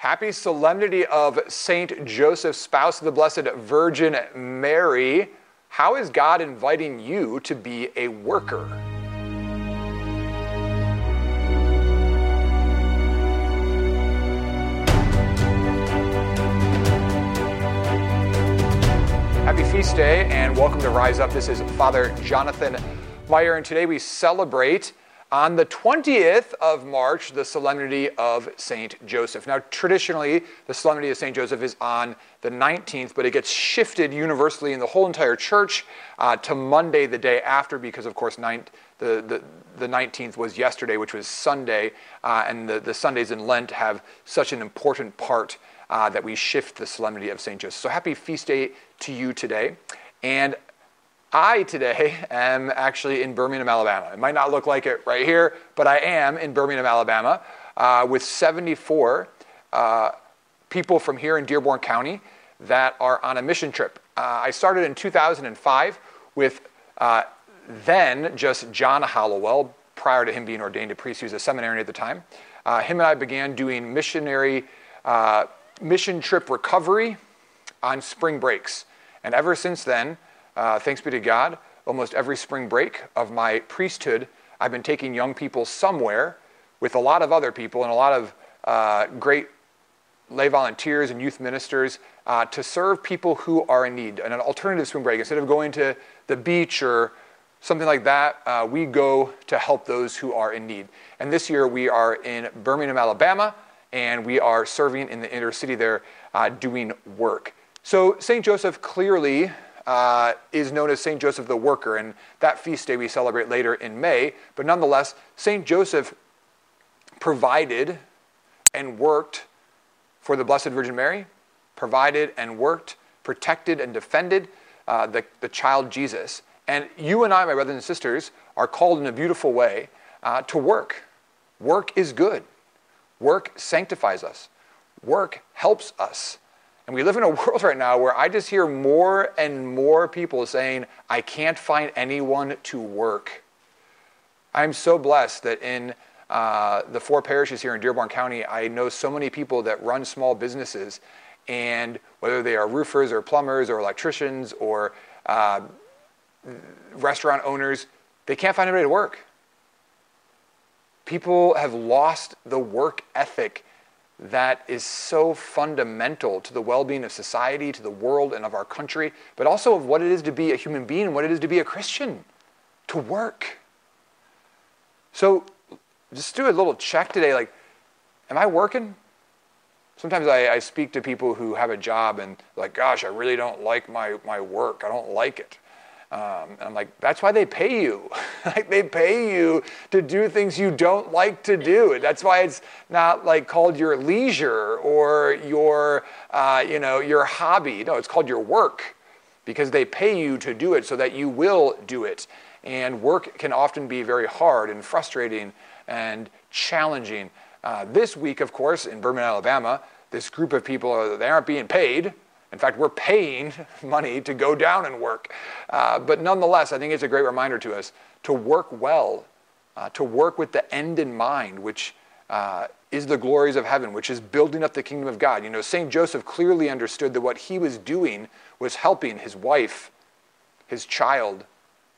Happy solemnity of Saint Joseph, spouse of the Blessed Virgin Mary. How is God inviting you to be a worker? Happy feast day and welcome to Rise Up. This is Father Jonathan Meyer, and today we celebrate on the 20th of March, the Solemnity of St. Joseph. Now, traditionally, the Solemnity of St. Joseph is on the 19th, but it gets shifted universally in the whole entire church uh, to Monday, the day after, because, of course, the, the, the 19th was yesterday, which was Sunday, uh, and the, the Sundays in Lent have such an important part uh, that we shift the Solemnity of St. Joseph. So, happy feast day to you today. And I today am actually in Birmingham, Alabama. It might not look like it right here, but I am in Birmingham, Alabama, uh, with 74 uh, people from here in Dearborn County that are on a mission trip. Uh, I started in 2005 with uh, then just John Hollowell, prior to him being ordained a priest. He was a seminarian at the time. Uh, him and I began doing missionary uh, mission trip recovery on spring breaks. And ever since then, uh, thanks be to God, almost every spring break of my priesthood, I've been taking young people somewhere with a lot of other people and a lot of uh, great lay volunteers and youth ministers uh, to serve people who are in need. And an alternative spring break, instead of going to the beach or something like that, uh, we go to help those who are in need. And this year we are in Birmingham, Alabama, and we are serving in the inner city there uh, doing work. So St. Joseph clearly uh, is known as St. Joseph the Worker, and that feast day we celebrate later in May. But nonetheless, St. Joseph provided and worked for the Blessed Virgin Mary, provided and worked, protected and defended uh, the, the child Jesus. And you and I, my brothers and sisters, are called in a beautiful way uh, to work. Work is good. Work sanctifies us. Work helps us. And we live in a world right now where I just hear more and more people saying, I can't find anyone to work. I'm so blessed that in uh, the four parishes here in Dearborn County, I know so many people that run small businesses, and whether they are roofers or plumbers or electricians or uh, restaurant owners, they can't find anybody to work. People have lost the work ethic that is so fundamental to the well being of society, to the world, and of our country, but also of what it is to be a human being and what it is to be a Christian, to work. So, just do a little check today like, am I working? Sometimes I, I speak to people who have a job and, like, gosh, I really don't like my, my work. I don't like it. Um, and I'm like, that's why they pay you. like they pay you to do things you don't like to do. That's why it's not like called your leisure or your, uh, you know, your hobby. No, it's called your work because they pay you to do it so that you will do it. And work can often be very hard and frustrating and challenging. Uh, this week, of course, in Birmingham, Alabama, this group of people, they aren't being paid in fact, we're paying money to go down and work. Uh, but nonetheless, I think it's a great reminder to us to work well, uh, to work with the end in mind, which uh, is the glories of heaven, which is building up the kingdom of God. You know, St. Joseph clearly understood that what he was doing was helping his wife, his child,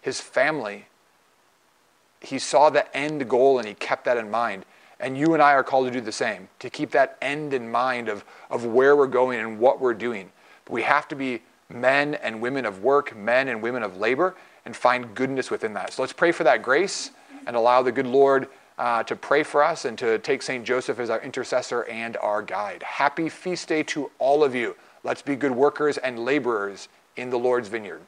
his family. He saw the end goal and he kept that in mind. And you and I are called to do the same, to keep that end in mind of, of where we're going and what we're doing. But we have to be men and women of work, men and women of labor, and find goodness within that. So let's pray for that grace and allow the good Lord uh, to pray for us and to take St. Joseph as our intercessor and our guide. Happy feast day to all of you. Let's be good workers and laborers in the Lord's vineyard.